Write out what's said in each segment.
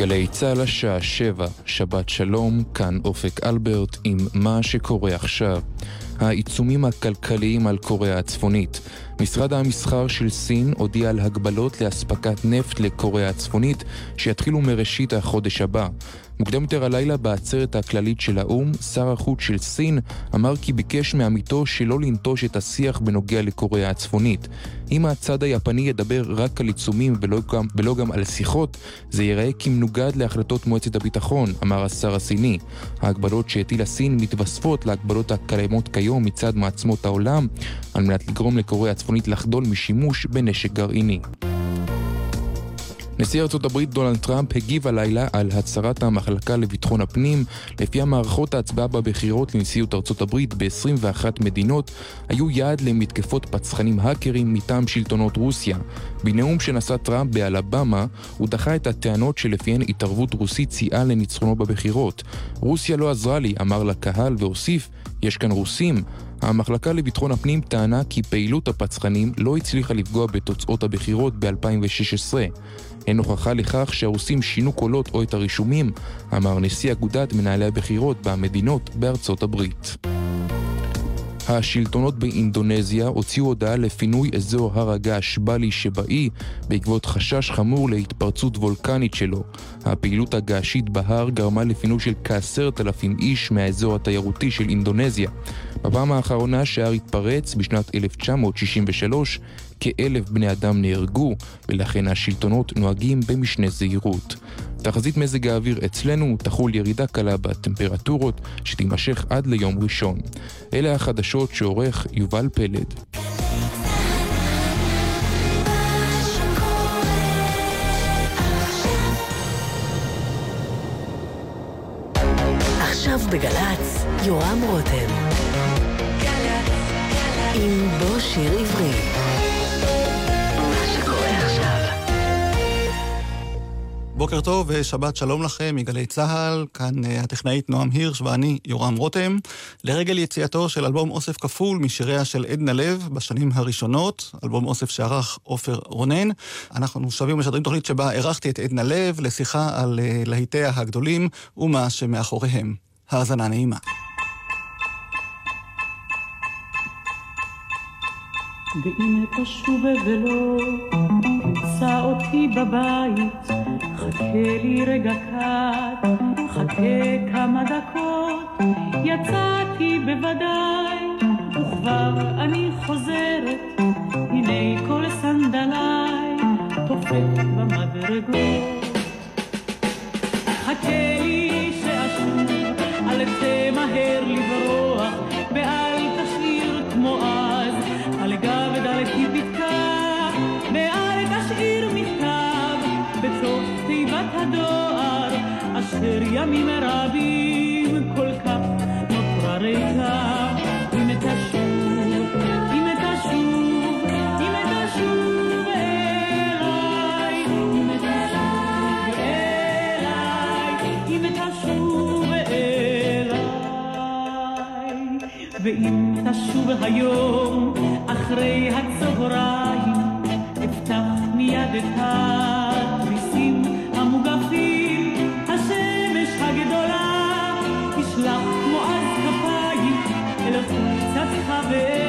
גלי צה"ל השעה שבע, שבת שלום, כאן אופק אלברט עם מה שקורה עכשיו. העיצומים הכלכליים על קוריאה הצפונית. משרד המסחר של סין הודיע על הגבלות לאספקת נפט לקוריאה הצפונית שיתחילו מראשית החודש הבא. מוקדם יותר הלילה בעצרת הכללית של האו"ם, שר החוץ של סין אמר כי ביקש מעמיתו שלא לנטוש את השיח בנוגע לקוריאה הצפונית. אם הצד היפני ידבר רק על עיצומים ולא גם, ולא גם על שיחות, זה ייראה כמנוגד להחלטות מועצת הביטחון, אמר השר הסיני. ההגבלות שהטילה סין מתווספות להגבלות הקיימות כיום מצד מעצמות העולם, על מנת לגרום לקוריאה הצפונית לחדול משימוש בנשק גרעיני. נשיא ארצות הברית דונלד טראמפ הגיב הלילה על הצהרת המחלקה לביטחון הפנים, לפיה מערכות ההצבעה בבחירות לנשיאות ארצות הברית ב-21 מדינות היו יעד למתקפות פצחנים האקרים מטעם שלטונות רוסיה. בנאום שנשא טראמפ באלבמה, הוא דחה את הטענות שלפיהן התערבות רוסית סייעה לניצחונו בבחירות. רוסיה לא עזרה לי, אמר לקהל והוסיף, יש כאן רוסים. המחלקה לביטחון הפנים טענה כי פעילות הפצחנים לא הצליחה לפגוע בתוצאות הבחירות ב-2016. אין הוכחה לכך שהרוסים שינו קולות או את הרישומים, אמר נשיא אגודת מנהלי הבחירות במדינות בארצות הברית. השלטונות באינדונזיה הוציאו הודעה לפינוי אזור הר הגעש בלי שבאי בעקבות חשש חמור להתפרצות וולקנית שלו. הפעילות הגעשית בהר גרמה לפינוי של כעשרת אלפים איש מהאזור התיירותי של אינדונזיה. בפעם האחרונה שההר התפרץ, בשנת 1963, כאלף בני אדם נהרגו, ולכן השלטונות נוהגים במשנה זהירות. תחזית מזג האוויר אצלנו תחול ירידה קלה בטמפרטורות שתימשך עד ליום ראשון. אלה החדשות שעורך יובל פלד. עכשיו בגל"צ, יורם רותם. עם בוא שיר עברי. בוקר טוב ושבת שלום לכם מגלי צה"ל, כאן uh, הטכנאית נועם הירש ואני יורם רותם. לרגל יציאתו של אלבום אוסף כפול משיריה של עדנה לב בשנים הראשונות, אלבום אוסף שערך עופר רונן. אנחנו שבים ומשדרים תוכנית שבה אירחתי את עדנה לב לשיחה על uh, להיטיה הגדולים ומה שמאחוריהם. האזנה נעימה. ואם תשוב ולא תמצא אותי בבית, חכה לי רגע קט, חכה כמה דקות, יצאתי בוודאי, וכבר אני חוזרת, הנה כל סנדליי, תופק במדרגות. חכה לי ימים רבים כל כך נותרה ריקה. אם תשוב, אם תשוב, אם תשוב אליי, אם תשוב אליי, אם תשוב אליי. ואם תשוב היום, אחרי הצהריים, אפתח מיד את התריסים live.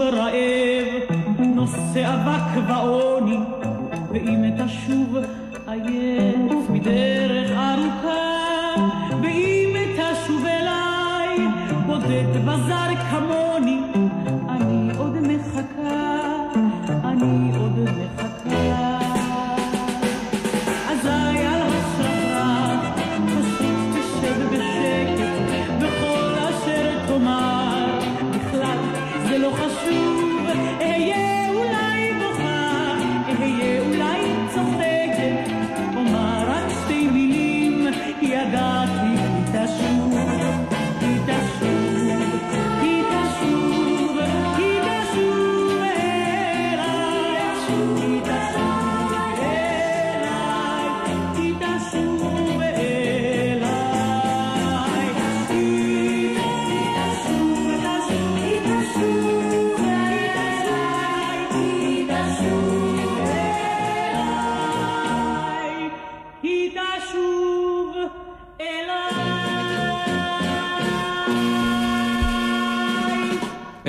תשוב רעב, נושא אבק ועוני, ואם תשוב עייף מדרך ארוכה, ואם תשוב אליי, בודד וזר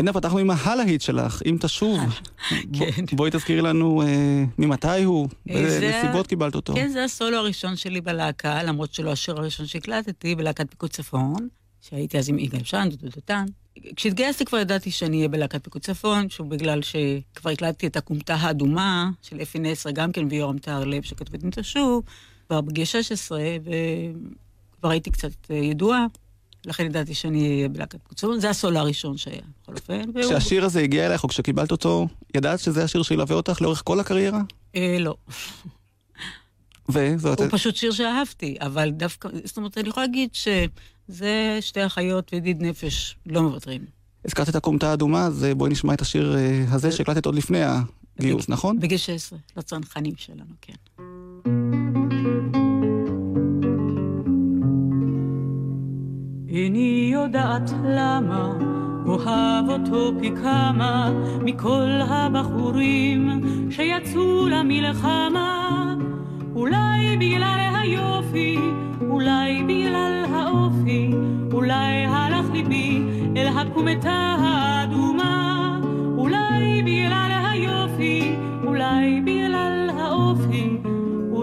עדנה, פתחנו עם ההלהיט שלך, אם תשוב. כן. בואי תזכירי לנו אה, ממתי הוא, באיזה זה ה- נסיבות קיבלת אותו. כן, זה הסולו הראשון שלי בלהקה, למרות שלא השיר הראשון שהקלטתי, בלהקת פיקוד צפון, שהייתי אז עם יגאל שן, דודו דותן. כשהתגייסתי כבר ידעתי שאני אהיה בלהקת פיקוד צפון, שוב בגלל שכבר הקלטתי את הכומתה האדומה של אפי נסר, גם כן ויורם טהרלב, שכתבו את נטשו, כבר בגיל 16, וכבר הייתי קצת אה, ידועה, לכן ידעתי שאני אהיה בלהקת פיקוד צפון. זה הסולו הראשון שהיה, בכל אופן. כשהשיר הזה הגיע אלייך, או כשקיבלת אותו, ידעת שזה השיר שילווה אותך לאורך כל הקריירה? אה, לא. וזאת... הוא פשוט שיר שאהבתי, אבל דווקא, זאת אומרת, אני יכולה להגיד שזה שתי אחיות וידיד נפש לא מוותרים. הזכרת את הכומתה האדומה, אז אה, בואי נשמע את השיר אה, הזה שהקלטת עוד לפני הגיוס, נכון? בגיל 16, לצנחנים שלנו, כן. איני יודעת למה אוהב אותו פי כמה מכל הבחורים שיצאו למלחמה. אולי בגלל היופי, אולי בגלל האופי, אולי הלך ליבי אל הכומתה האדומה. אולי בגלל היופי, אולי בגלל האופי,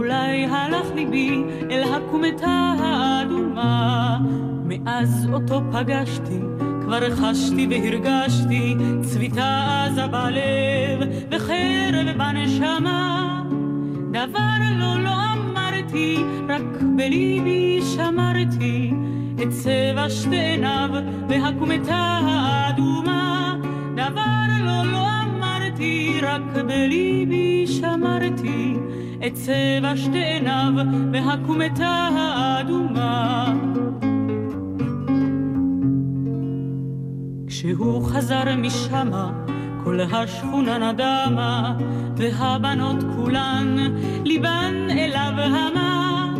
אולי הלך ליבי אל הכומתה האדומה. מאז אותו פגשתי, כבר חשתי והרגשתי צביטה עזה בלב וחרב בנשמה. דבר לא לא אמרתי, רק בליבי שמרתי את צבע שתי עיניו והכומתה האדומה. דבר לא לא אמרתי, רק בליבי שמרתי את צבע שתי עיניו והכומתה האדומה. כשהוא חזר משמה, כל השכונה נדמה, והבנות כולן, ליבן אליו המה.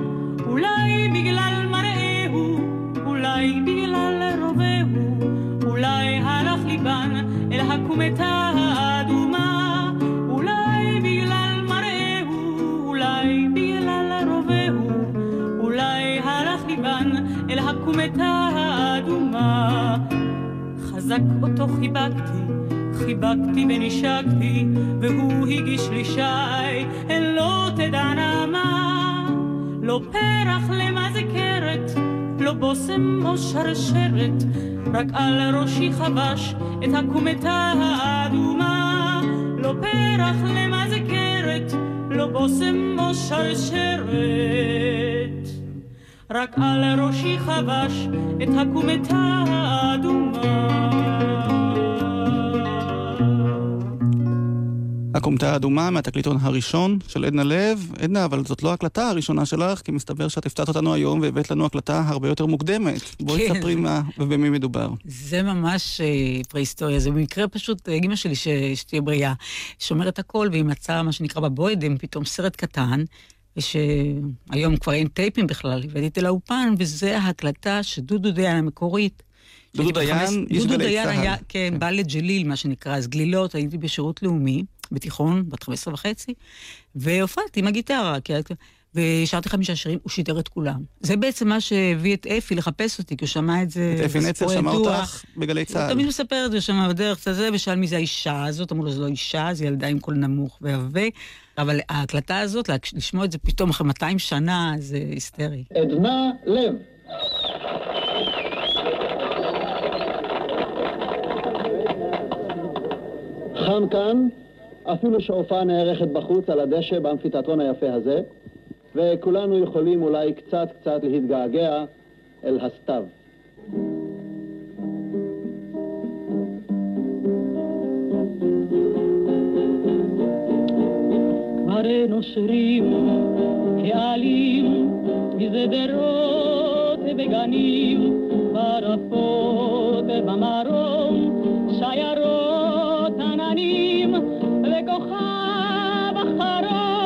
אולי בגלל מראהו, אולי בגלל רובהו, אולי הלך ליבן אל הכומתה האדומה. אל הכומתה האדומה. חזק אותו חיבקתי, חיבקתי ונשקתי, והוא הגיש לי שי, הן לא תדענה מה. לא פרח למזכרת, לא בושם או שרשרת, רק על ראשי חבש את הכומתה האדומה. לא פרח למזכרת, לא בושם או שרשרת. רק על ראשי חבש את הכומתה האדומה. הכומתה האדומה מהתקליטון הראשון של עדנה לב. עדנה, אבל זאת לא ההקלטה הראשונה שלך, כי מסתבר שאת הפתעת אותנו היום והבאת לנו הקלטה הרבה יותר מוקדמת. בואי כן. תספרי מה ובמי מדובר. זה ממש אה, פרה-היסטוריה, זה במקרה פשוט, אה, אימא שלי, ש- שתהיה בריאה, שומרת הכל, והיא מצאה מה שנקרא בבוידם, פתאום סרט קטן, ושהיום כבר אין טייפים בכלל, הבאתי לאופן, וזה ההקלטה שדודו דיין המקורית. דודו דיין, איש דודו גלי דיין צה"ל. היה, כן, בא לג'ליל, מה שנקרא, אז גלילות, הייתי בשירות לאומי, בתיכון, בת 15 וחצי, והופעתי עם הגיטרה, ושרתי חמישה שירים, הוא שידר את כולם. זה בעצם מה שהביא את אפי לחפש אותי, כי הוא שמע את זה... את אפי נצר שמע. אותך בגלי הוא צה"ל. תמיד מספר את זה שם בדרך קצת זה, ושאל מי זה האישה הזאת, אמרו לו, זו לא אישה, זו ילדה עם קול נמוך ועבה. אבל ההקלטה הזאת, לשמוע את זה פתאום אחרי 200 שנה, זה היסטרי. עדנה לב. חם כאן, אפילו שההופעה נערכת בחוץ על הדשא באמפיתיאטרון היפה הזה, וכולנו יכולים אולי קצת קצת להתגעגע אל הסתיו. morenos rim que alim y de derrote veganim para fote bamarom sayarot ananim coja bacharom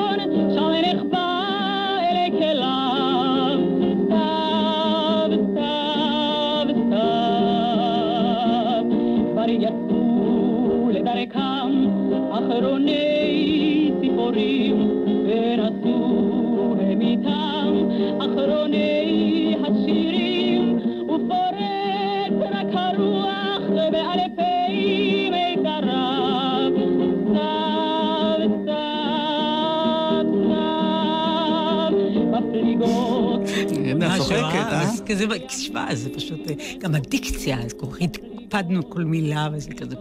אז כזה, תשמע, זה פשוט, אה, גם הדיקציה, אז כל כך הקפדנו כל מילה, וזה כזה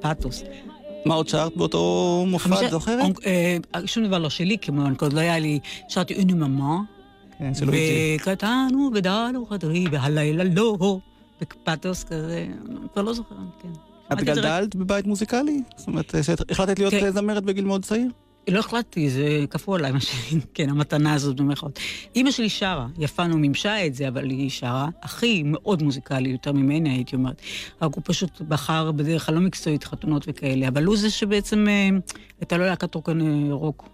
פאתוס. מה עוד שרת באותו מופע, את זוכרת? אה, שום דבר לא שלי, כמו עוד לא היה לי, שרתי אונו ממה, כן. וקטנו ודלו חדרי, והלילה לא, בפאתוס כזה, כבר לא זוכרת, כן. את גדלת בבית מוזיקלי? זאת אומרת, שהחלטת להיות כן. זמרת בגיל מאוד צעיר? לא החלטתי, זה כפו עליי, מה ש... כן, המתנה הזאת במירכאות. אימא שלי שרה, יפה נו מימשה את זה, אבל היא שרה. אחי מאוד מוזיקלי, יותר ממני, הייתי אומרת. רק הוא פשוט בחר בדרך הלא מקצועית, חתונות וכאלה. אבל הוא זה שבעצם, אה, הייתה לו להקת רוק, אה.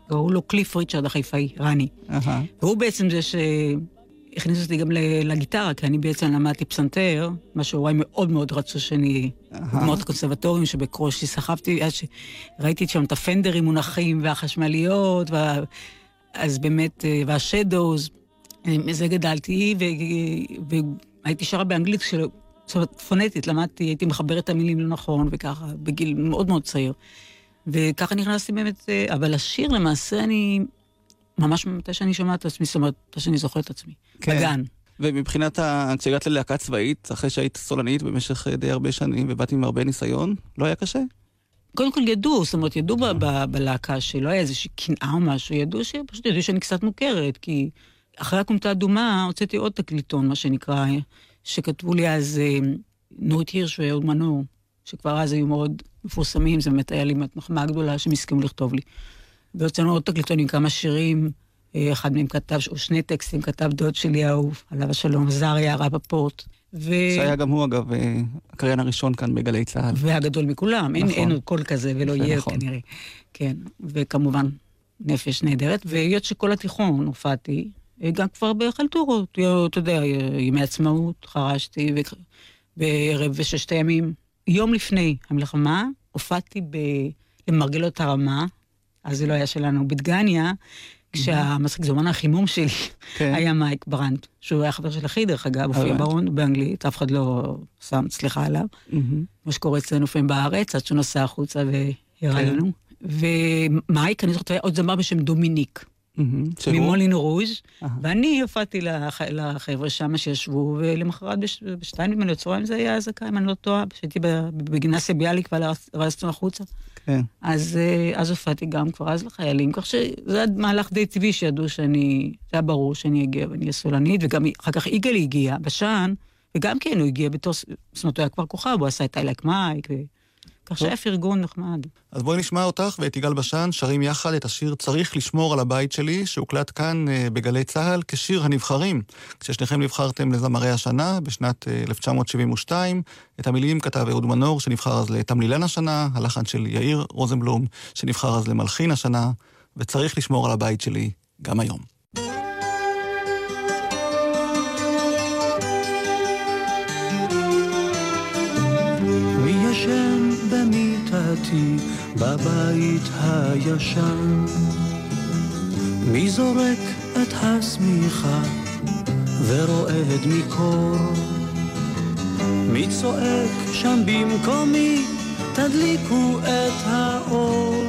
קראו לו קליף ריצ'רד החיפאי, רני. אהה. והוא בעצם זה שהכניס אותי גם לגיטרה, כי אני בעצם למדתי פסנתר, מה שהוריי מאוד מאוד רצו שאני את הקונסרבטוריום שבקרושי סחבתי, עד שראיתי שם את הפנדרים מונחים והחשמליות, וה... אז באמת, אה, והשדוז, אה, מזה גדלתי, ו... והייתי שרה באנגלית, של... זאת אומרת, פונטית, למדתי, הייתי מחברת את המילים לא נכון, וככה, בגיל מאוד מאוד צעיר. וככה נכנסתי באמת, אה, אבל השיר למעשה אני, ממש מתי שאני שומעת את עצמי, זאת אומרת, מתי שאני זוכרת את עצמי. כן. בגן. ומבחינת, ה... כשהגעת ללהקה צבאית, אחרי שהיית סולנית במשך אה, די הרבה שנים ובאת עם הרבה ניסיון, לא היה קשה? קודם כל ידעו, זאת אומרת, ידעו ב- ב- בלהקה שלא היה איזושהי קנאה או משהו, ידעו ש... פשוט ידעו שאני קצת מוכרת, כי אחרי הכומתה האדומה הוצאתי עוד תקליטון, מה שנקרא, שכתבו לי אז אה, נורית הירש ואהוד מנור, שכבר אז היו מאוד מפורסמים, זה באמת היה לי מחמאה גדולה שהם הסכימו לכתוב לי. והוצאנו עוד תקליטון עם כמה שירים, אה, אחד מהם כתב, או שני טקסטים כתב דוד שלי האהוב, עליו השלום, זריה רפפורט. ו... שהיה גם הוא, אגב, אה, הקריין הראשון כאן בגלי צה"ל. והגדול מכולם, אין, נכון. אין עוד קול כזה ולא יהיה נכון. כנראה. כן, וכמובן, נפש נהדרת, והיות שכל התיכון הופעתי, אה, גם כבר בחלטורות, אתה יודע, ימי עצמאות, חרשתי, ו- בערב וששת הימים. יום לפני המלחמה, הופעתי ב... למרגלות הרמה, אז זה לא היה שלנו, בדגניה, כשהמצחיק זומן החימום שלי כן. היה מייק ברנט, שהוא היה חבר של אחי, דרך אגב, הופיע הבנתי. ברון באנגלית, אף אחד לא שם סליחה עליו. כמו שקורה אצלנו לפעמים בארץ, עד שהוא נסע החוצה והראה כן. לנו. ומייק, אני זוכרת, היה עוד זמר בשם דומיניק, שהוא? ממולין רוז', אהה. ואני הופעתי לח- לחבר'ה שם שישבו, ולמחרת בש- בשתיים נדמה לי, בצהריים זה היה אזעקה, אם אני לא טועה, כשהייתי ב- בגימנסיה ביאליק ורצנו החוצה. כן. אז, אה, אז הופעתי גם כבר אז לחיילים, כך שזה היה מהלך די טבעי שידעו שאני, זה היה ברור שאני אגיע ואני אהיה סולנית, וגם אחר כך יגאל הגיע, בשן, וגם כן הוא הגיע בתור, זאת אומרת, הוא היה כבר כוכב, הוא עשה את איילק מייק, ו... כך שהיה פרגון נחמד. אז בואי נשמע אותך ואת יגאל בשן שרים יחד את השיר "צריך לשמור על הבית שלי", שהוקלט כאן אה, בגלי צה"ל כשיר הנבחרים. כששניכם נבחרתם לזמרי השנה בשנת אה, 1972, את המילים כתב אהוד מנור, שנבחר אז לתמלילן השנה, הלחן של יאיר רוזנבלום, שנבחר אז למלחין השנה, וצריך לשמור על הבית שלי גם היום. מי ישן במיטתי בבית הישן? מי זורק את השמיכה ורועד מקור? מי צועק שם במקומי תדליקו את האור?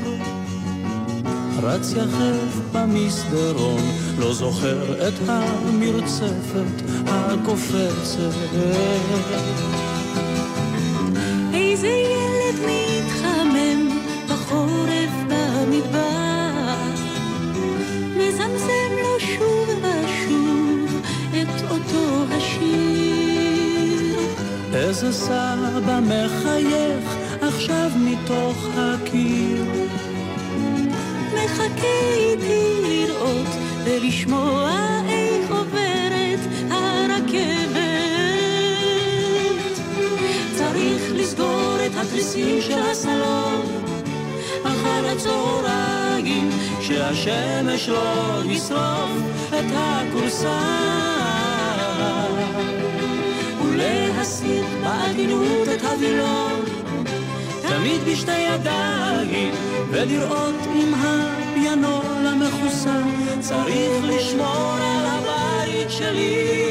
רץ יחף במסדרון, לא זוכר את המרצפת הקופצת. ולשמוע איך עוברת הרכבת. צריך לסגור את התריסים של הסלון אחר הצהריים שהשמש לא ישרוף את הכורסה ולהסיר בעדינות את הווילון תמיד בשתי ידיים ולראות אם הפיאנול מחוסן, צריך לשמור על הבית שלי.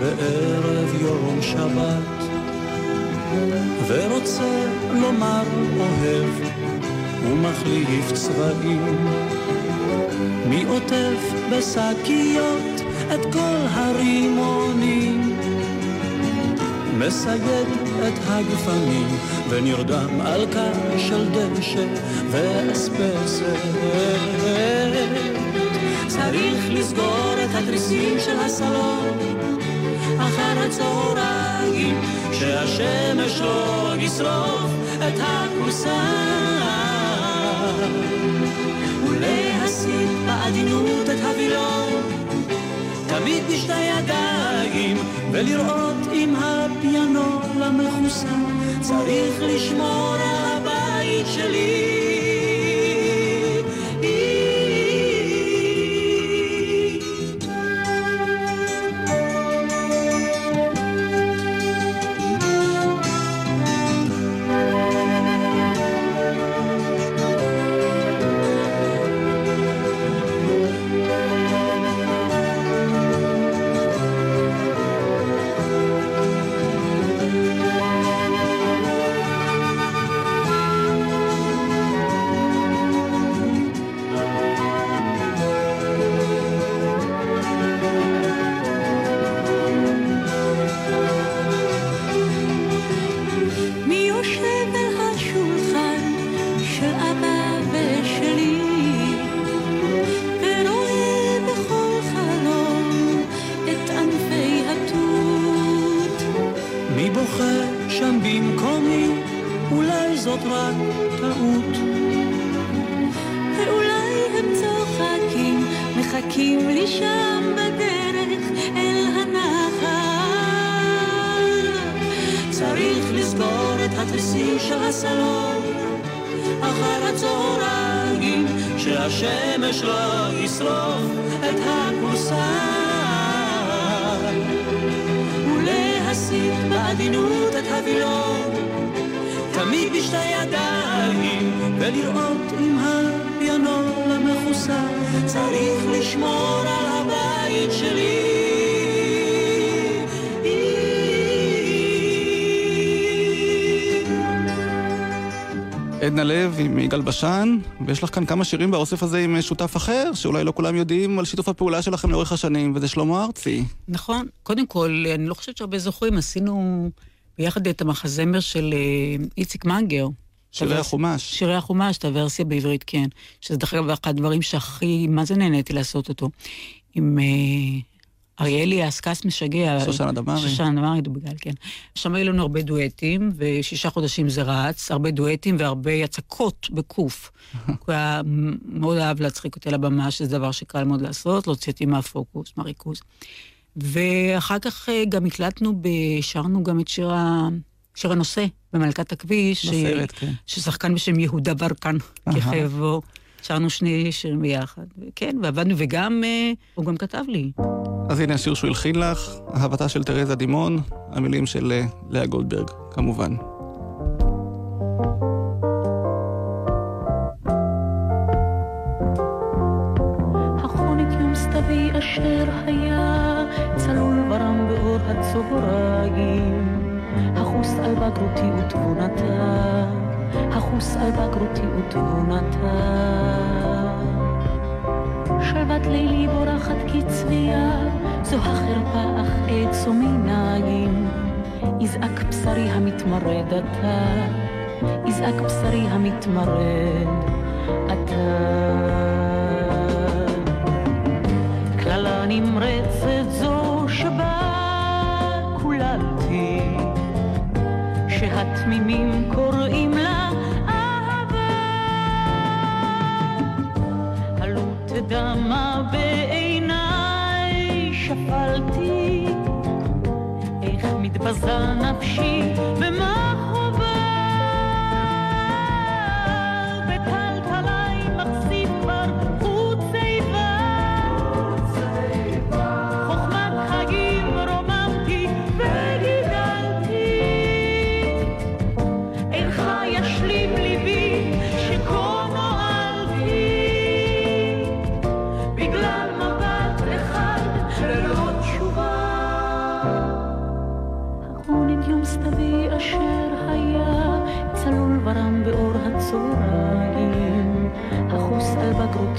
בערב יום שבת ורוצה לומר אוהב ומחליף צבעים מי עוטף בשקיות את כל הרימונים? מסייד את הגפנים ונרדם על קר של דשא ואספסת. צריך לסגור את התריסים של הסלון אחר הצהריים, שהשמש לא ישרוף את הכורסה. ולהסיט בעדינות את הווילון, תמיד בשתי ידיים, ולראות אם הפיאנו למכוסה. צריך לשמור על הבית שלי. הסלון אחר הצהריים, שהשמש לא ישרוף את הכורסה. ולהסיט בעדינות את הווילון, תמיד בשתי ידיים, ולראות אם הפיאנו למכוסה. צריך לשמור על הבית שלי. עדנה לב עם יגאל בשן, ויש לך כאן כמה שירים באוסף הזה עם שותף אחר, שאולי לא כולם יודעים על שיתוף הפעולה שלכם לאורך השנים, וזה שלמה ארצי. נכון. קודם כל, אני לא חושבת שהרבה זוכרים, עשינו ביחד את המחזמר של אה, איציק מנגר. שירי הוורס- החומש. שירי החומש, את הוורסיה בעברית, כן. שזה דרך אגב אחד הדברים שהכי, מה זה נהניתי לעשות אותו. עם אה, אריאלי הסקס משגע. שושנה דמארי. שושנה דמארי, בגלל, כן. שם היו לנו הרבה דואטים, ושישה חודשים זה רץ, הרבה דואטים והרבה הצקות בקוף. הוא היה מאוד אהב להצחיק אותי על הבמה, שזה דבר שקל מאוד לעשות, להוציא אותי מהפוקוס, מהריכוז. ואחר כך אה, גם הקלטנו, שרנו גם את שיר, ה... שיר הנושא במלכת הכביש. בסרט, כן. ששחקן בשם יהודה ברקן. כחבו. שרנו שני שירים ביחד. כן, ועבדנו, וגם, אה, הוא גם כתב לי. אז הנה השיר שהוא הלחין לך, אהבתה של תרזה דימון, המילים של אה, לאה גולדברג, כמובן. אשר היה צלול ורם באור הצהריים החוס על בגרותי ותבונתה החוס על בגרותי ותבונתה שלוות לילי בורחת כצביה זו החרפה אך עצו מניים יזעק בשרי המתמרד אתה יזעק בשרי המתמרד אתה. קללה נמרצת זו שבה קוללתי, שהתמימים קוראים לה עלות דמה בעיניי שפלתי, איך מתבזה נפשי ומה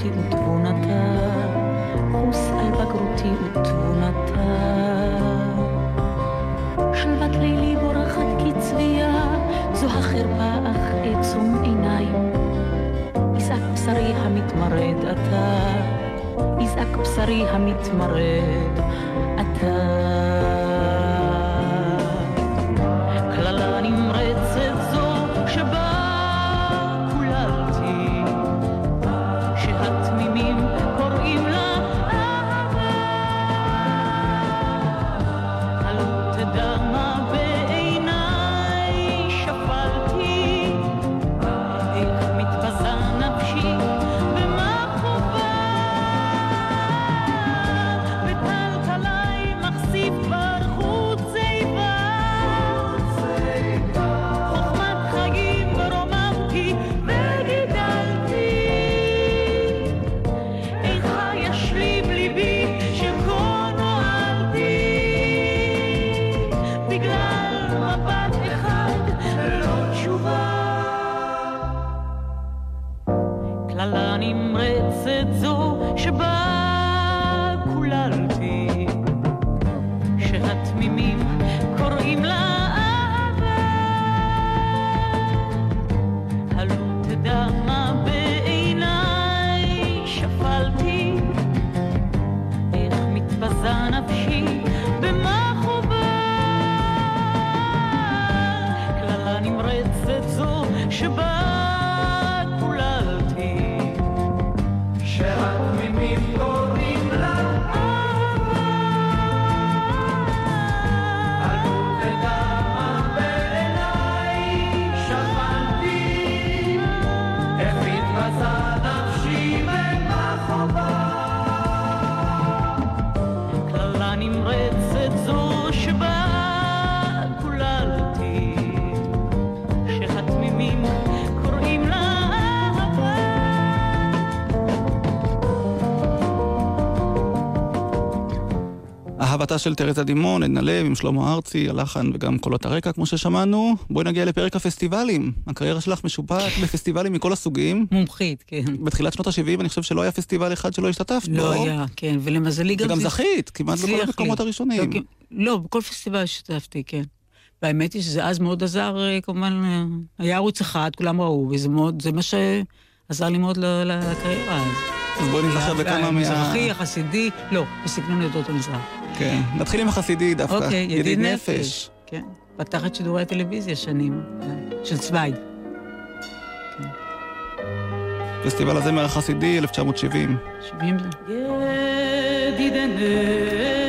בגרותי ותבונתה, חוס על בגרותי ותבונתה. שלוות לילי בורחת כצבייה, זו החרפה אך עצום עיניים. יזעק בשרי המתמרד אתה, יזעק בשרי המתמרד אתה. נמרצת אהבתה של תרזה דימון, עדנה לב עם שלמה ארצי, הלחן וגם קולות הרקע כמו ששמענו. בואי נגיע לפרק הפסטיבלים. הקריירה שלך משופעת בפסטיבלים מכל הסוגים. מומחית, כן. בתחילת שנות ה-70 אני חושב שלא היה פסטיבל אחד שלא השתתפת בו. לא היה, כן, ולמזלי גם... וגם זה- זכית, כמעט בכל המקומות. הראשונים. לא, לא, בכל פסטיבל השתתפתי, כן. והאמת היא שזה אז מאוד עזר, אה, כמובן, אה, היה ערוץ אחד, כולם ראו, וזה מאוד, זה מה שעזר לי מאוד לקריירה אז. אז בואי נזכר בכמה מה... המזרחי, החסידי, לא, בסגנון עדות המזרח. כן, נתחיל עם החסידי דווקא. אוקיי, ידיד נפש. כן, פתח את שידורי הטלוויזיה שנים, אה, של צוויג. פסטיבל הזמר החסידי, 1970. 70 זה. ידיד נפש,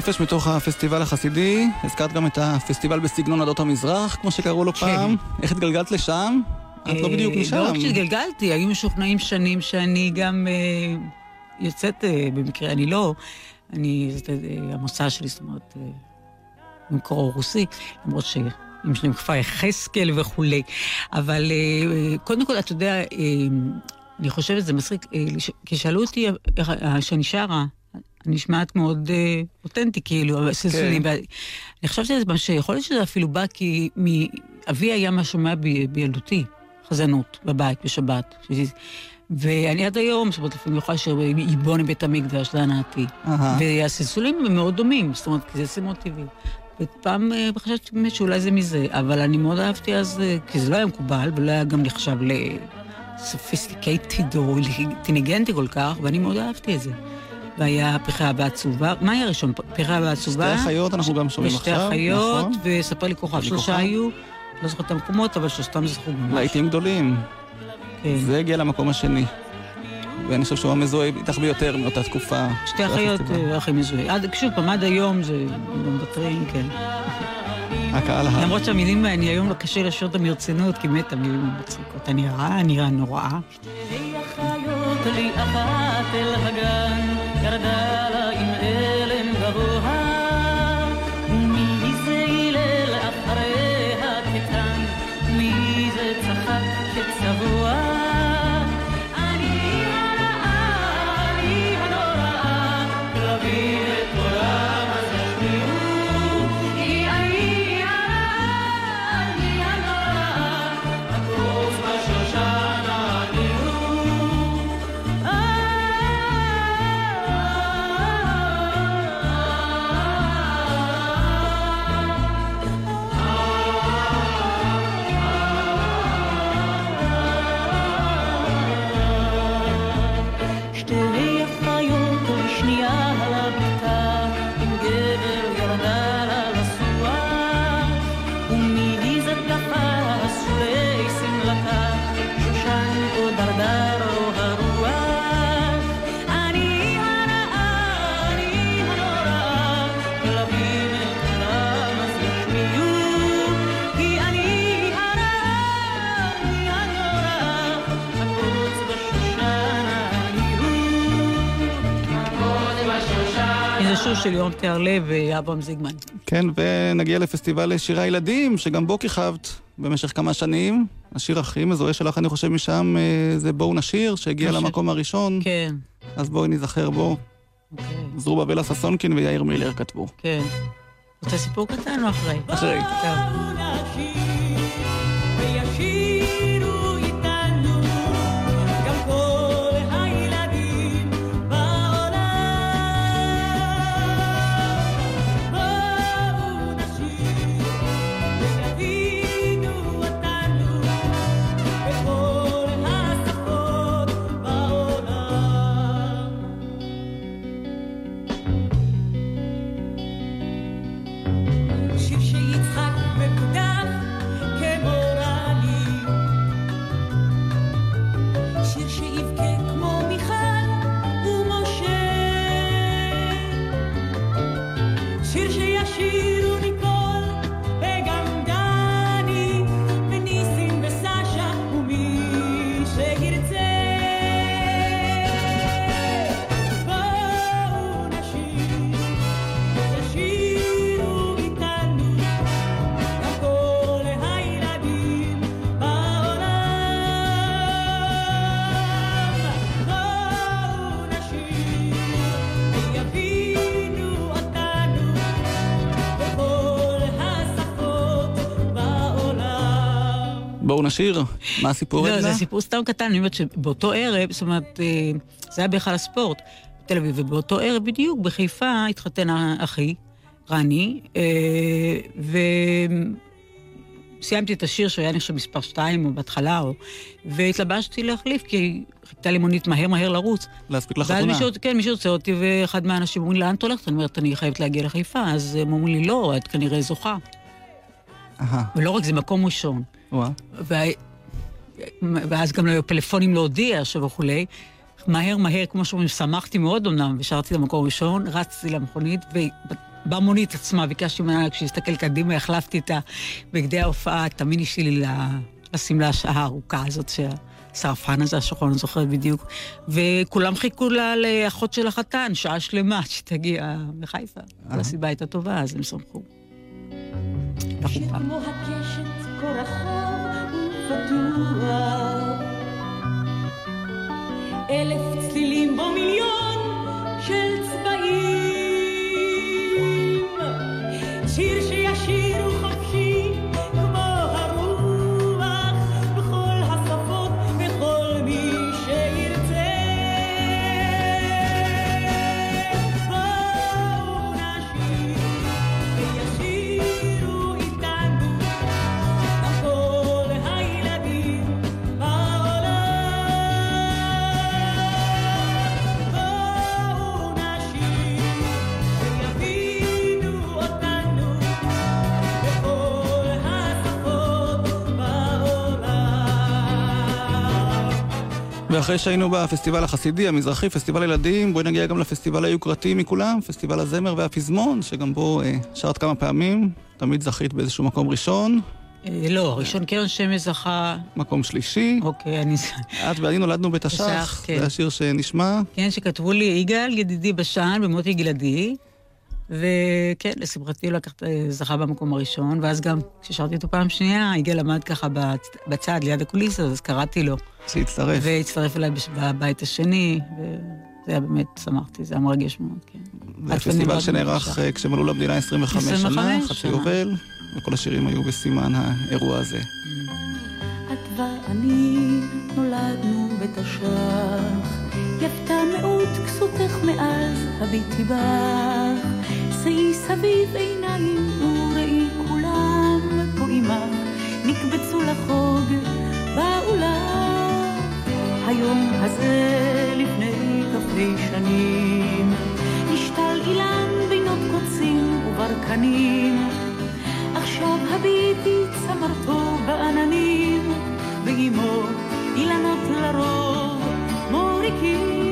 נפש מתוך הפסטיבל החסידי. הזכרת גם את הפסטיבל בסגנון עדות המזרח, כמו שקראו לו כן. פעם. איך התגלגלת לשם? את לא בדיוק אה, משם. לא רק שהתגלגלתי, היו משוכנעים שנים שאני גם אה, יוצאת אה, במקרה, אני לא. אני, זאת, אה, המוצא שלי, זאת אומרת, אה, במקורו רוסי, למרות ש... עם שם כפר יחזקאל וכולי. אבל אה, קודם כל, אתה יודע, אה, אני חושבת, זה מצחיק, אה, כששאלו אותי, אה, שאני שרה, נשמעת מאוד אה, אותנטי, כאילו, הסלסולים. כן. אני חושבת שזה מה שיכול להיות שזה אפילו בא כי מ- אבי היה מה שומע ב- בילדותי, חזנות, בבית, בשבת. שזה- ואני עד היום, זאת אומרת, לפעמים יכולה לשיר עיבון בית המקדש, להנאתי. אהה. והסלסולים הם מאוד דומים, זאת אומרת, כי זה מאוד טבעי. ופעם אה, חשבתי באמת שאולי זה מזה, אבל אני מאוד אהבתי אז, אה, כי זה לא היה מקובל, ולא היה גם נחשב לסופיסטיקייטד או אינטליגנטי כל כך, ואני מאוד אהבתי את זה. והיה פרחי בעצובה, מה היה ראשון? פרחי בעצובה? שתי אחיות אנחנו גם שומעים ושתי עכשיו, אחיות, נכון? וספר לי כוכב. שלושה. היו, לא זוכרת את המקומות, אבל שלושתם זכו ממש. להיטים גדולים. כן. זה הגיע למקום השני. ואני חושב שהוא המזוהה איתך ביותר מאותה תקופה. שתי אחיות הפסטיבל. אה, הכי מזוהה. עד, שוב פעם, עד היום זה לא מוותרים, כן. הקהל ה... למרות שהמילים, אני היום לא קשה לשיר אותם ברצינות, כי באמת המילים מצחיקות. אני רעה, אני רעה נוראה. החיות לי אחת אל הגן, Isabella תיארלב ואברהם זיגמן. כן, ונגיע לפסטיבל שירי הילדים, שגם בו כיכבת במשך כמה שנים. השיר הכי מזוהה שלך, אני חושב, משם אה, זה בואו נשיר, שהגיע נשיר. למקום הראשון. כן, אז בואי ניזכר בו. אוקיי, זרובבלה ששונקין ויאיר מילר כתבו. כן. רוצה סיפור קטן או אחרי? אחרי. טוב. נשיר. מה הסיפור, לא, עדנה? זה סיפור סתם קטן, אני אומרת שבאותו ערב, זאת אומרת, אה, זה היה בהיכל הספורט בתל אביב, ובאותו ערב בדיוק בחיפה התחתן אחי, רני, אה, וסיימתי את השיר שהיה נחשב מספר שתיים, או בהתחלה, או... והתלבשתי להחליף, כי חיכתה לי מונית מהר מהר לרוץ. להספיק ואז לחתונה. מישהו, כן, מישהו רוצה אותי, ואחד מהאנשים אומרים לי, לאן את הולכת? אני אומרת, אני חייבת להגיע לחיפה. אז הם אומרים לי, לא, את כנראה זוכה. אהה, ולא רק זה, מקום ראשון. וה... ואז גם לא היו פלאפונים להודיע עכשיו וכולי. מהר מהר, כמו שאומרים, שמחתי מאוד אמנם, ושרתי למקום ראשון, רצתי למכונית, ובמונית עצמה ביקשתי ממנה, כשהסתכל קדימה, החלפתי את בגדי ההופעה, את המיני שלי לשמלה הארוכה הזאת, שהסרפן הזה, השחור, אני זוכרת בדיוק. וכולם חיכו לה לאחות של החתן, שעה שלמה, עד שתגיע מחיפה. כל הסיבה הייתה טובה, אז הם שמחו. לחופה. כה רחב ופתוח. אלף צלילים בו מיליון של צבעים. שיר ואחרי שהיינו בפסטיבל החסידי, המזרחי, פסטיבל ילדים, בואי נגיע גם לפסטיבל היוקרתי מכולם, פסטיבל הזמר והפזמון, שגם בו אה, שרת כמה פעמים, תמיד זכית באיזשהו מקום ראשון, אה, לא, הראשון קרן שמש זכה... מקום שלישי. אוקיי, אני... את ואני נולדנו בתש"ח, בתש"ח, כן. זה השיר שנשמע. כן, שכתבו לי, יגאל, ידידי בשן, במותי גלעדי. וכן, לשמחתי הוא לקח, אה, זכה במקום הראשון, ואז גם כששרתי אותו פעם שנייה, יגאל עמד ככה בצ- בצד, ליד הקוליסה, אז קראתי לו. שהצטרף. והצטרף אליי בש- בבית השני, וזה היה באמת, שמחתי, זה היה מרגש מאוד, כן. זה פסטיבל שנערך. אה, כשמלאו למדינה 25 שנה, 25 חצי שנה. יובל, וכל השירים היו בסימן האירוע הזה. את ואני נולדנו בתש"ח, יפתה מאוד כסותך מאז הביטי בך, שאי סביב עיניים וראי כולם פה עמך, נקבצו לחוג באולם. היום הזה לפני כ"ה שנים, נשתל אילן בינות קוצים וברקנים, עכשיו הביטי צמרתו בעננים, ועמו אילנות לרוב מוריקים.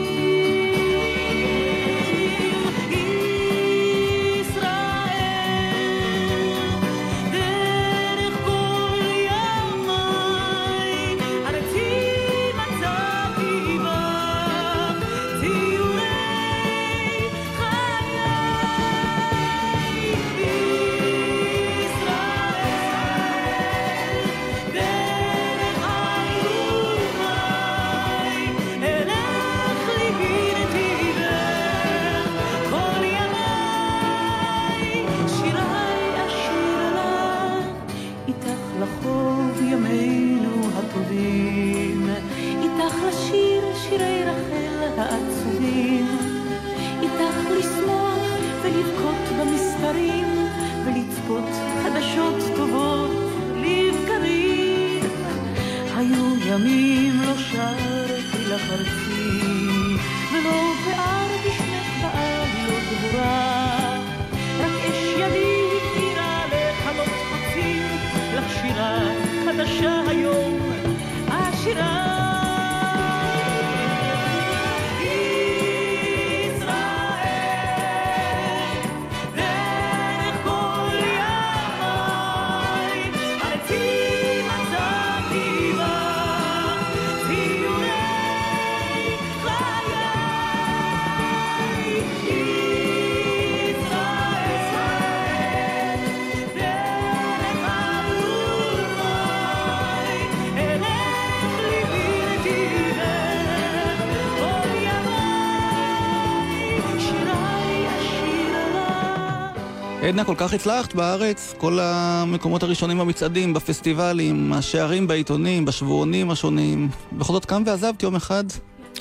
עדנה, כל כך הצלחת בארץ, כל המקומות הראשונים במצעדים, בפסטיבלים, השערים בעיתונים, בשבועונים השונים. בכל זאת קם ועזבת יום אחד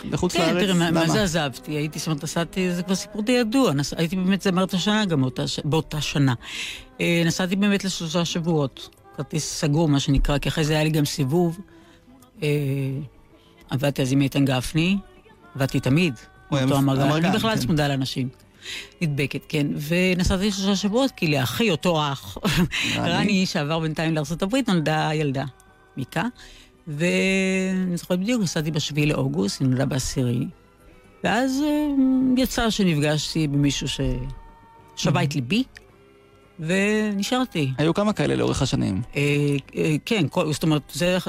לחוץ כן, לארץ. תראה, מה- מה? זה עזבתי? הייתי, זאת אומרת, נסעתי, זה כבר סיפור די ידוע, נס- הייתי באמת זמרת השנה גם באותה באותה שנה. אה, נסעתי באמת לשלושה שבועות, כרטיס סגור, מה שנקרא, כי אחרי זה היה לי גם סיבוב. אה, עבדתי אז עם איתן גפני, עבדתי תמיד, הוא אותו אמרגן, אני בכלל כן. צמודה לאנשים. נדבקת, כן. ונסעתי לשלושה שבועות, כי לאחי, אותו אח, רני, שעבר בינתיים לארה"ב, נולדה ילדה, מיקה. ואני זוכרת בדיוק, נסעתי בשביעי לאוגוסט, היא נולדה בעשירי. ואז אה, יצא שנפגשתי במישהו ששבה את ליבי, ונשארתי. היו כמה כאלה לאורך השנים. אה, אה, כן, זאת אומרת,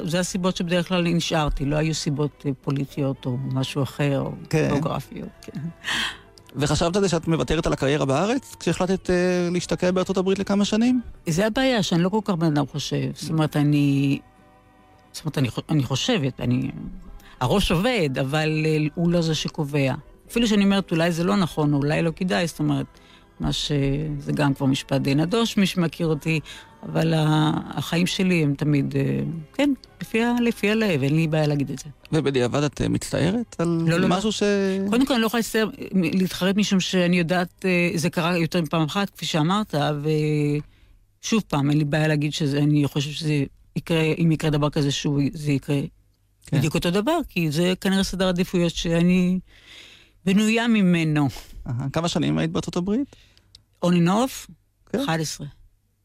זה, הסיבות שבדרך כלל נשארתי, לא היו סיבות פוליטיות או משהו אחר, או כן. גיאוגרפיות. וחשבת על זה שאת מוותרת על הקריירה בארץ, כשהחלטת אה, להשתקע בארצות הברית לכמה שנים? זה הבעיה, שאני לא כל כך בן אדם חושב. זאת אומרת, אני... זאת אומרת, אני, אני חושבת, אני... הראש עובד, אבל אה, הוא לא זה שקובע. אפילו שאני אומרת, אולי זה לא נכון, או אולי לא כדאי, זאת אומרת, מה ש... זה גם כבר משפט די נדוש, מי שמכיר אותי, אבל החיים שלי הם תמיד, אה, כן, לפי, לפי הלב, אין לי בעיה להגיד את זה. ובדיעבד את אה, מצטערת על לא, לא, לא. משהו ש... קודם כל, אני לא יכולה להצטער- להתחרט משום שאני יודעת, אה, זה קרה יותר מפעם אחת, כפי שאמרת, ושוב פעם, אין לי בעיה להגיד שאני חושב שזה יקרה, אם יקרה דבר כזה, שהוא, זה יקרה כן. בדיוק אותו דבר, כי זה כנראה סדר עדיפויות שאני בנויה ממנו. כמה שנים היית בארצות הברית? Off, כן. 11.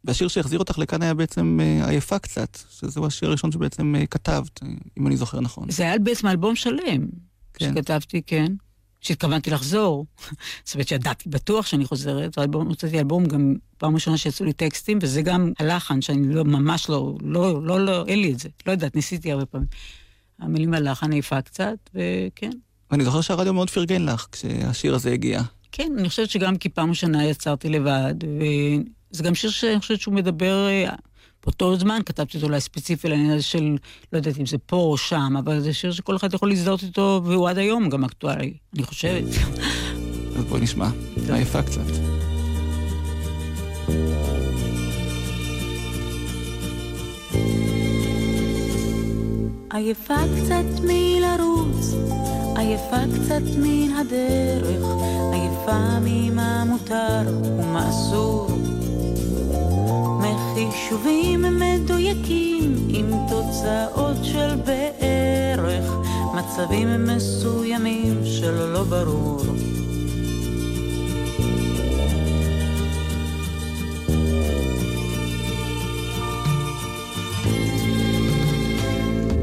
והשיר שהחזיר אותך לכאן היה בעצם אה, עייפה קצת, שזהו השיר הראשון שבעצם אה, כתבת, אם אני זוכר נכון. זה היה בעצם אלבום שלם, כן. שכתבתי, כן. שהתכוונתי לחזור. זאת אומרת שידעתי בטוח שאני חוזרת, הוצאתי אלבום גם פעם ראשונה שיצאו לי טקסטים, וזה גם הלחן, שאני לא, ממש לא, לא, לא, לא, אין לי את זה. לא יודעת, ניסיתי הרבה פעמים. המילים והלחן עייפה קצת, וכן. ואני זוכר שהרדיו מאוד פרגן לך כשהשיר הזה הגיע. כן, אני חושבת שגם כי פעם ראשונה יצרתי לבד, וזה גם שיר שאני חושבת שהוא מדבר, אה, באותו זמן כתבתי אותו אולי ספציפי לעניין הזה של, לא יודעת אם זה פה או שם, אבל זה שיר שכל אחד יכול להזדהות איתו, והוא עד היום גם אקטואלי, אני חושבת. אז בואי נשמע, עייפה קצת. עייפה קצת מלרוץ, עייפה קצת מן הדרך, עייפה ממה מותר ומה אסור. מחישובים מדויקים עם תוצאות של בערך, מצבים מסוימים שלא לא ברור.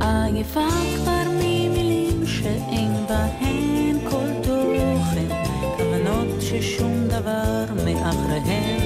עייפה כבר ממילים שאין בהן כל תוכן, כוונות ששום דבר מאחריהן.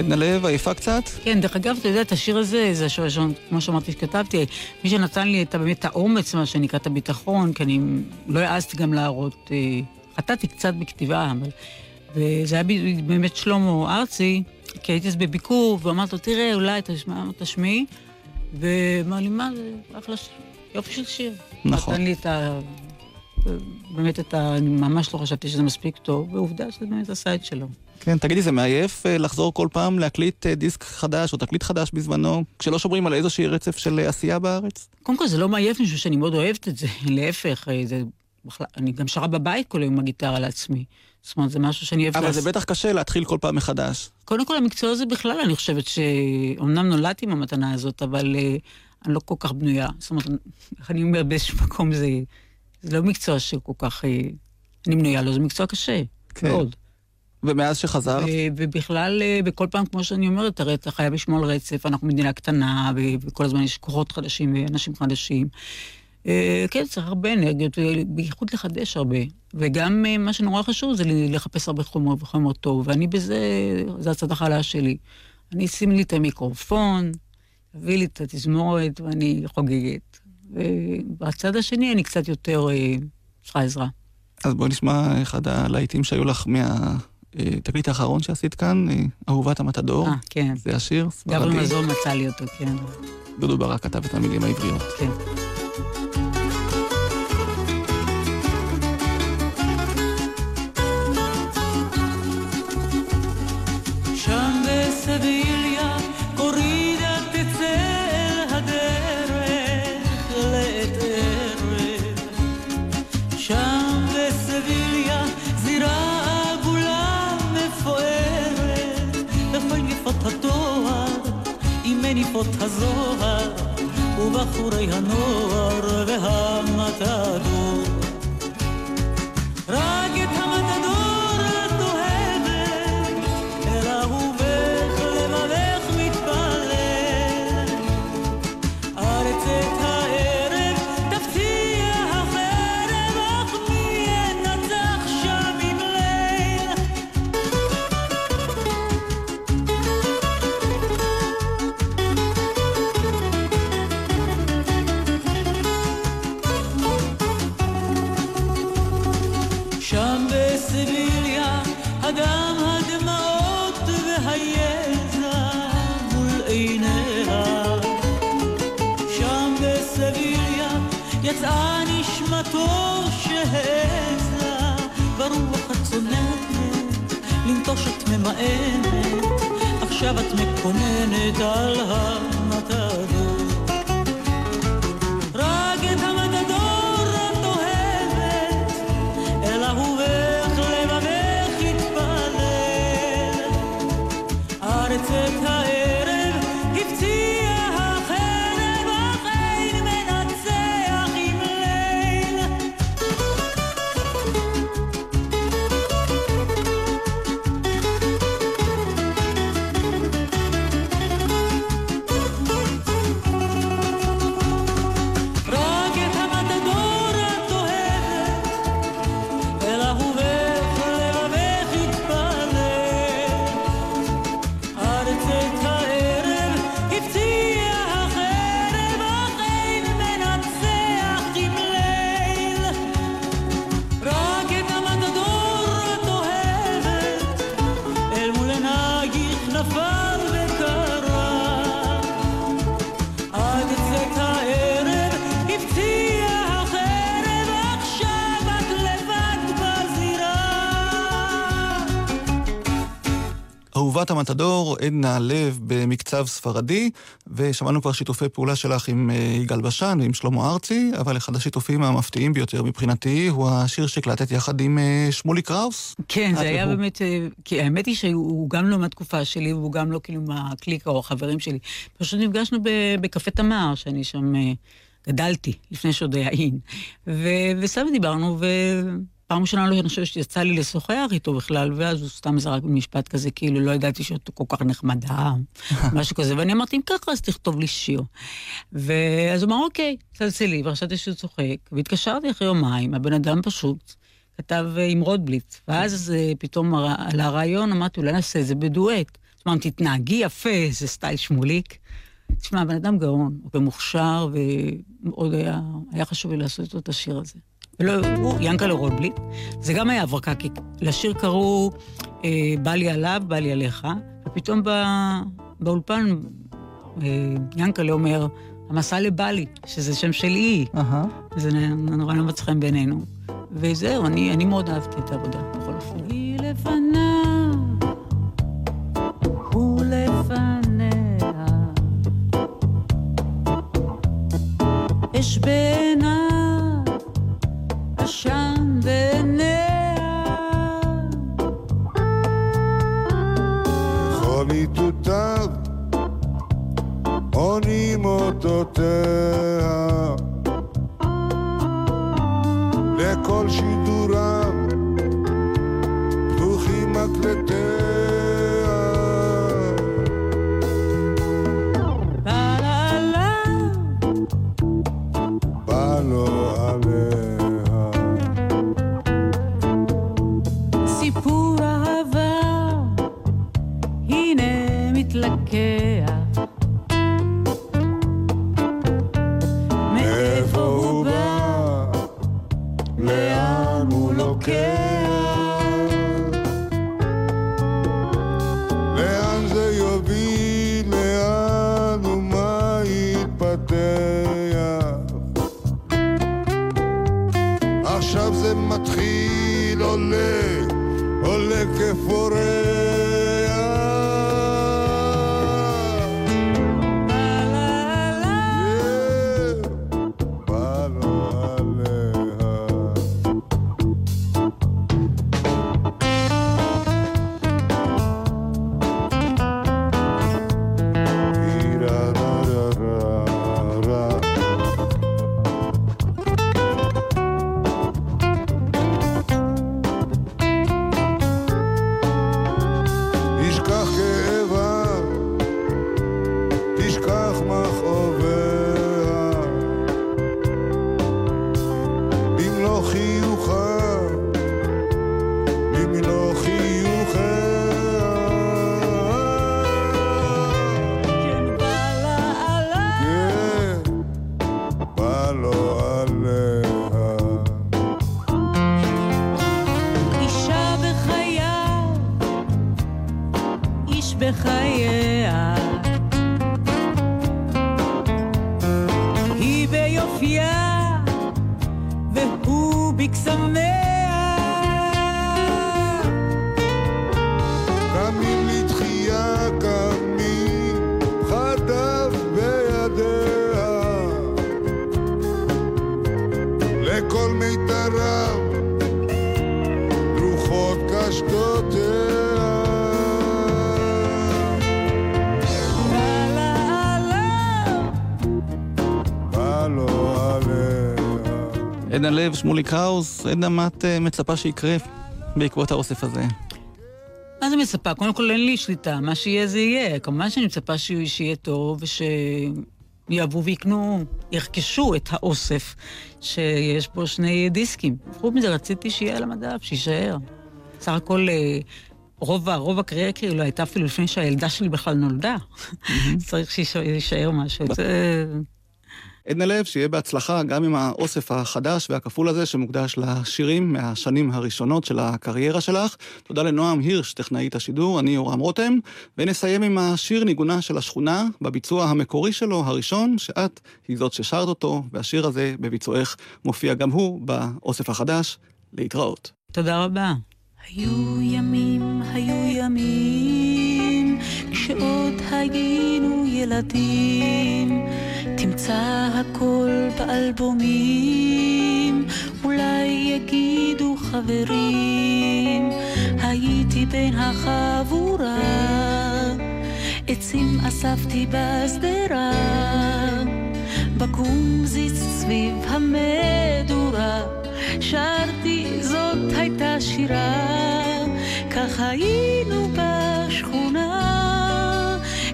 עדנה לב, עייפה קצת? כן, דרך אגב, אתה יודע, את השיר הזה, זה השיר הראשון, כמו שאמרתי, שכתבתי, מי שנתן לי את, באמת האומץ, מה שנקרא, את הביטחון, כי אני לא העזתי גם להראות, אה, חטאתי קצת בכתיבה, אבל... וזה היה באמת שלמה ארצי, כי הייתי אז בביקור, ואמרתי לו, תראה, אולי תשמע, תשמעי, ואמר לי, מה זה, אחלה שיר, יופי של שיר. נכון. נתן לי את ה... באמת את ה... אני ממש לא חשבתי שזה מספיק טוב, ועובדה שזה באמת עשה את שלו. כן, תגידי, זה מעייף אה, לחזור כל פעם להקליט אה, דיסק חדש או תקליט חדש בזמנו, כשלא שומרים על איזושהי רצף של אה, עשייה בארץ? קודם כל, זה לא מעייף משום שאני מאוד אוהבת את זה, להפך, זה אני גם שרה בבית כל היום עם הגיטרה לעצמי. זאת אומרת, זה משהו שאני אוהבת אבל זה בטח קשה להתחיל כל פעם מחדש. קודם כל, המקצוע הזה בכלל, אני חושבת שאומנם נולדתי עם המתנה הזאת, אבל uh, אני לא כל כך בנויה. זאת אומרת, איך אני אומר, באיזשהו מקום זה, זה לא מקצוע שכל כך... Uh, אני בנויה לו, זה מקצוע קשה, כן. מאוד. ומאז שחזרת? ובכלל, אה, בכל פעם, כמו שאני אומרת, הרי אתה חייב לשמור על רצף, אנחנו מדינה קטנה, וכל הזמן יש כוחות חדשים ואנשים חדשים. אה, כן, צריך הרבה אנרגיות, ובייחוד לחדש הרבה. וגם אה, מה שנורא חשוב זה לחפש הרבה חומר וחומר טוב, ואני בזה, זה הצד החלש שלי. אני, שים לי את המיקרופון, תביא לי את התזמורת, ואני חוגגת. ובצד השני אני קצת יותר צריכה עזרה. אז בואי נשמע אחד הלהיטים שהיו לך מהתקליט האחרון שעשית כאן, אה, אהובת המתדור. אה, כן. זה השיר, גברי ספרדי. מזור מצא לי אותו, כן. דודו ברק כתב את המילים העבריות. כן. שם בסביליה עם מניפות הזוהר ובחורי הנוער והמתדור ממאנת עכשיו את מקוננת על המתדור המתדור, עדנה לב במקצב ספרדי, ושמענו כבר שיתופי פעולה שלך עם אה, יגאל בשן ועם שלמה ארצי, אבל אחד השיתופים המפתיעים ביותר מבחינתי הוא השיר שהקלטת יחד עם אה, שמולי קראוס. כן, זה היה והוא. באמת, אה, כי האמת היא שהוא גם לא מהתקופה שלי, והוא גם לא כאילו מהקליקה או החברים שלי. פשוט נפגשנו ב- בקפה תמר, שאני שם גדלתי, לפני שעוד היה אין. ו- וסתם דיברנו, ופעם ראשונה לא, אני חושבת שיצא לי לשוחח איתו בכלל, ואז הוא סתם זרק משפט כזה, כאילו לא ידעתי שאת כל כך נחמדה, משהו כזה, ואני אמרתי, אם ככה, אז תכתוב לי שיר. ואז הוא אמר, אוקיי, צלצלי, וחשבתי שהוא צוחק, והתקשרתי אחרי יומיים, הבן אדם פשוט כתב אה, עם רוטבליט, ואז אה, פתאום על הרעיון אמרתי, אולי נעשה את זה בדואט. אמרתי, תתנהגי יפה, זה סטייל שמוליק. תשמע, בן אדם גאון, הוא במוכשר, ומאוד היה, היה חשוב לי לעשות את השיר הזה. ולא, הוא, ינקלה רוטבליט, זה גם היה הברקה, כי לשיר קראו אה, בא לי עליו, בא לי עליך, ופתאום בא, באולפן אה, ינקלה אומר, המסע לבלי, שזה שם של אי. אהה. זה נורא לא מצא חן בעינינו. וזהו, אני, אני מאוד אהבתי את העבודה, בכל אופן. היא לפניו, עדנה לב, שמוליק האוס, עדנה, מה את אה, מצפה שיקרה בעקבות האוסף הזה? מה זה מצפה? קודם כל אין לי שליטה, מה שיהיה זה יהיה. כמובן שאני מצפה שיהיה טוב ושיאהבו ויקנו, ירכשו את האוסף שיש בו שני דיסקים. חוץ מזה רציתי שיהיה על המדף, שיישאר. סך הכל אה, רוב, רוב הקריירה כאילו הייתה אפילו לפני שהילדה שלי בכלל נולדה. צריך שיישאר משהו. עדנה לב, שיהיה בהצלחה גם עם האוסף החדש והכפול הזה שמוקדש לשירים מהשנים הראשונות של הקריירה שלך. תודה לנועם הירש, טכנאית השידור, אני יורם רותם, ונסיים עם השיר ניגונה של השכונה, בביצוע המקורי שלו, הראשון, שאת היא זאת ששרת אותו, והשיר הזה בביצועך מופיע גם הוא באוסף החדש. להתראות. תודה רבה. היו ימים, היו ימים, כשעוד היינו ילדים, תמצא הכל באלבומים, אולי יגידו חברים, הייתי בין החבורה, עצים אספתי בשדרה, בקומזיץ סביב המדורה, שרתי זאת הייתה שירה, כך היינו בשכונה,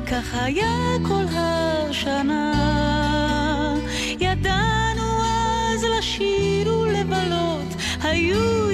כך היה כל השנה. ולבלות, היו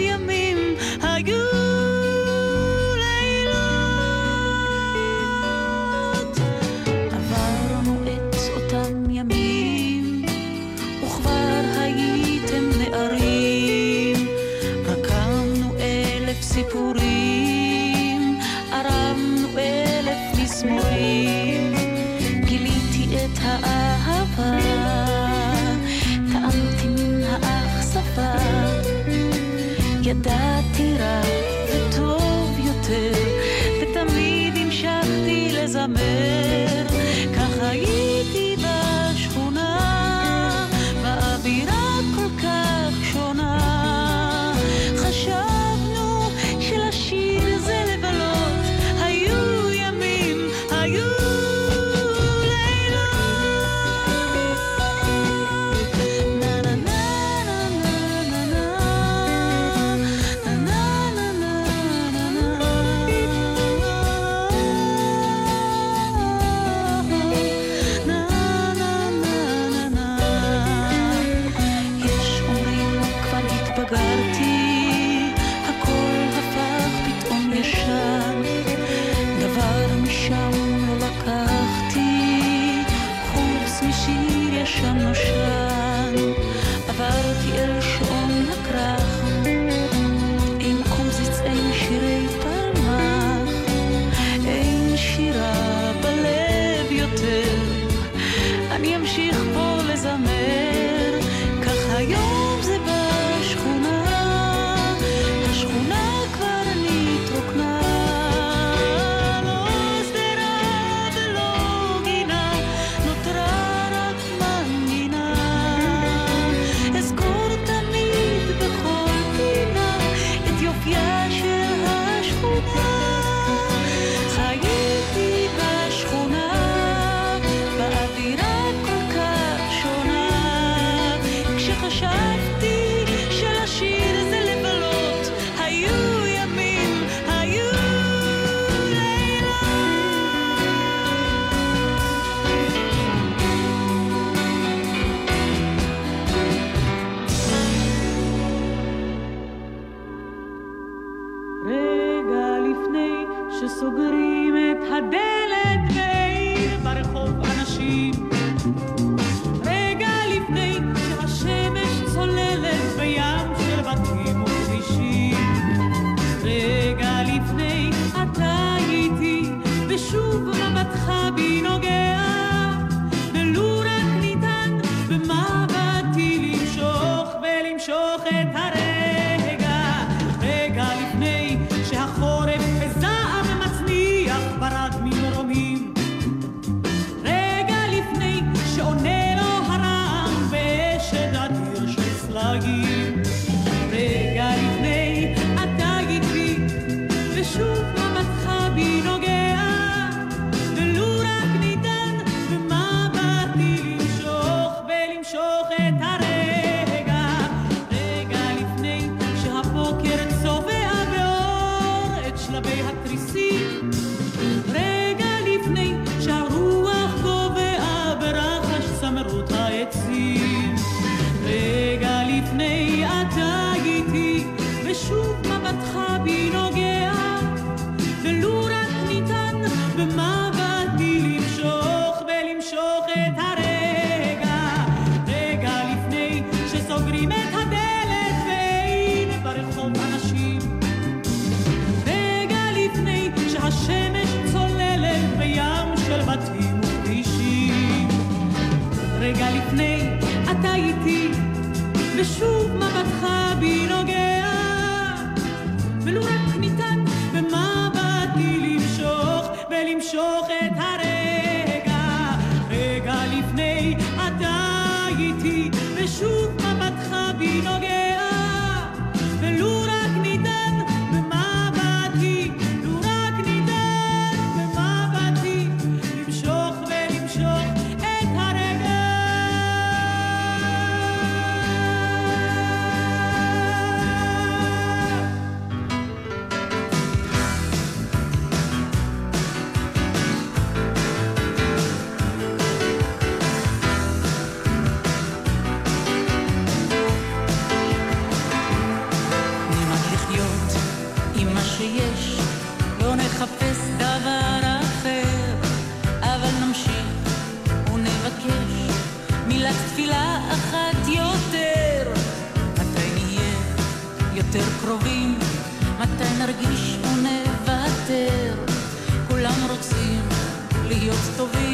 להיות טובים,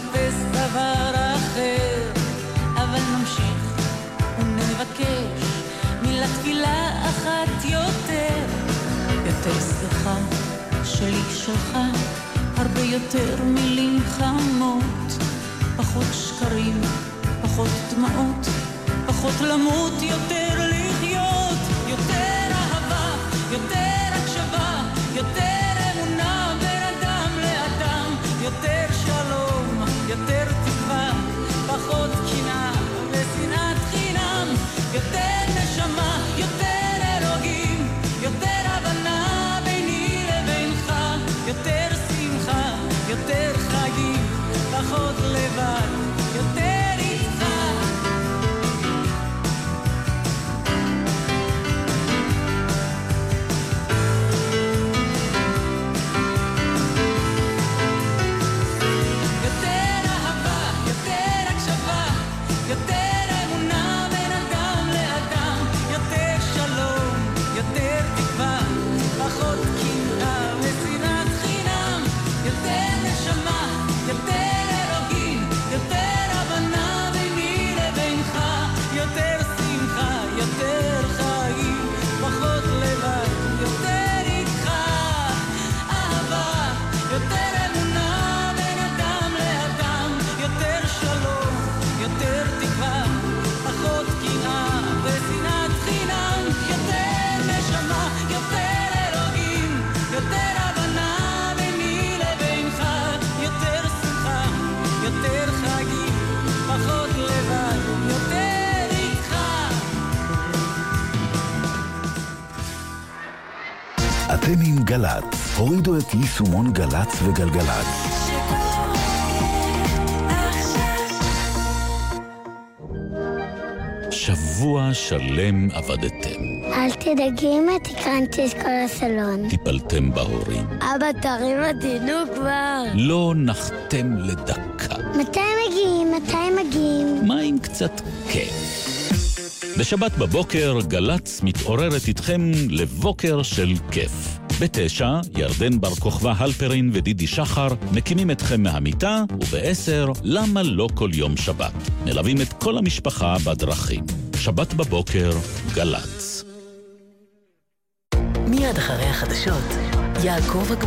נחפש דבר אחר, אבל נמשיך ונבקש מילה תפילה אחת יותר, יותר שיחה שלי שלך, הרבה יותר מילים חמות, פחות שקרים, פחות דמעות, פחות למות, יותר לחיות, יותר אהבה, יותר הקשבה, יותר את יישומון גל"צ וגלגלצ. שבוע שלם עבדתם, אל תדאגי אמא, תקרנתי את כל הסלון. טיפלתם בהורים, אבא, תרים אותי, נו כבר. לא נחתם לדקה. מתי מגיעים? מתי מגיעים? מה עם קצת כיף? בשבת בבוקר גל"צ מתעוררת איתכם לבוקר של כיף. בתשע, ירדן בר כוכבא הלפרין ודידי שחר מקימים אתכם מהמיטה, ובעשר, למה לא כל יום שבת? מלווים את כל המשפחה בדרכים. שבת בבוקר, גל"צ. מיד אחרי החדשות, יעקב.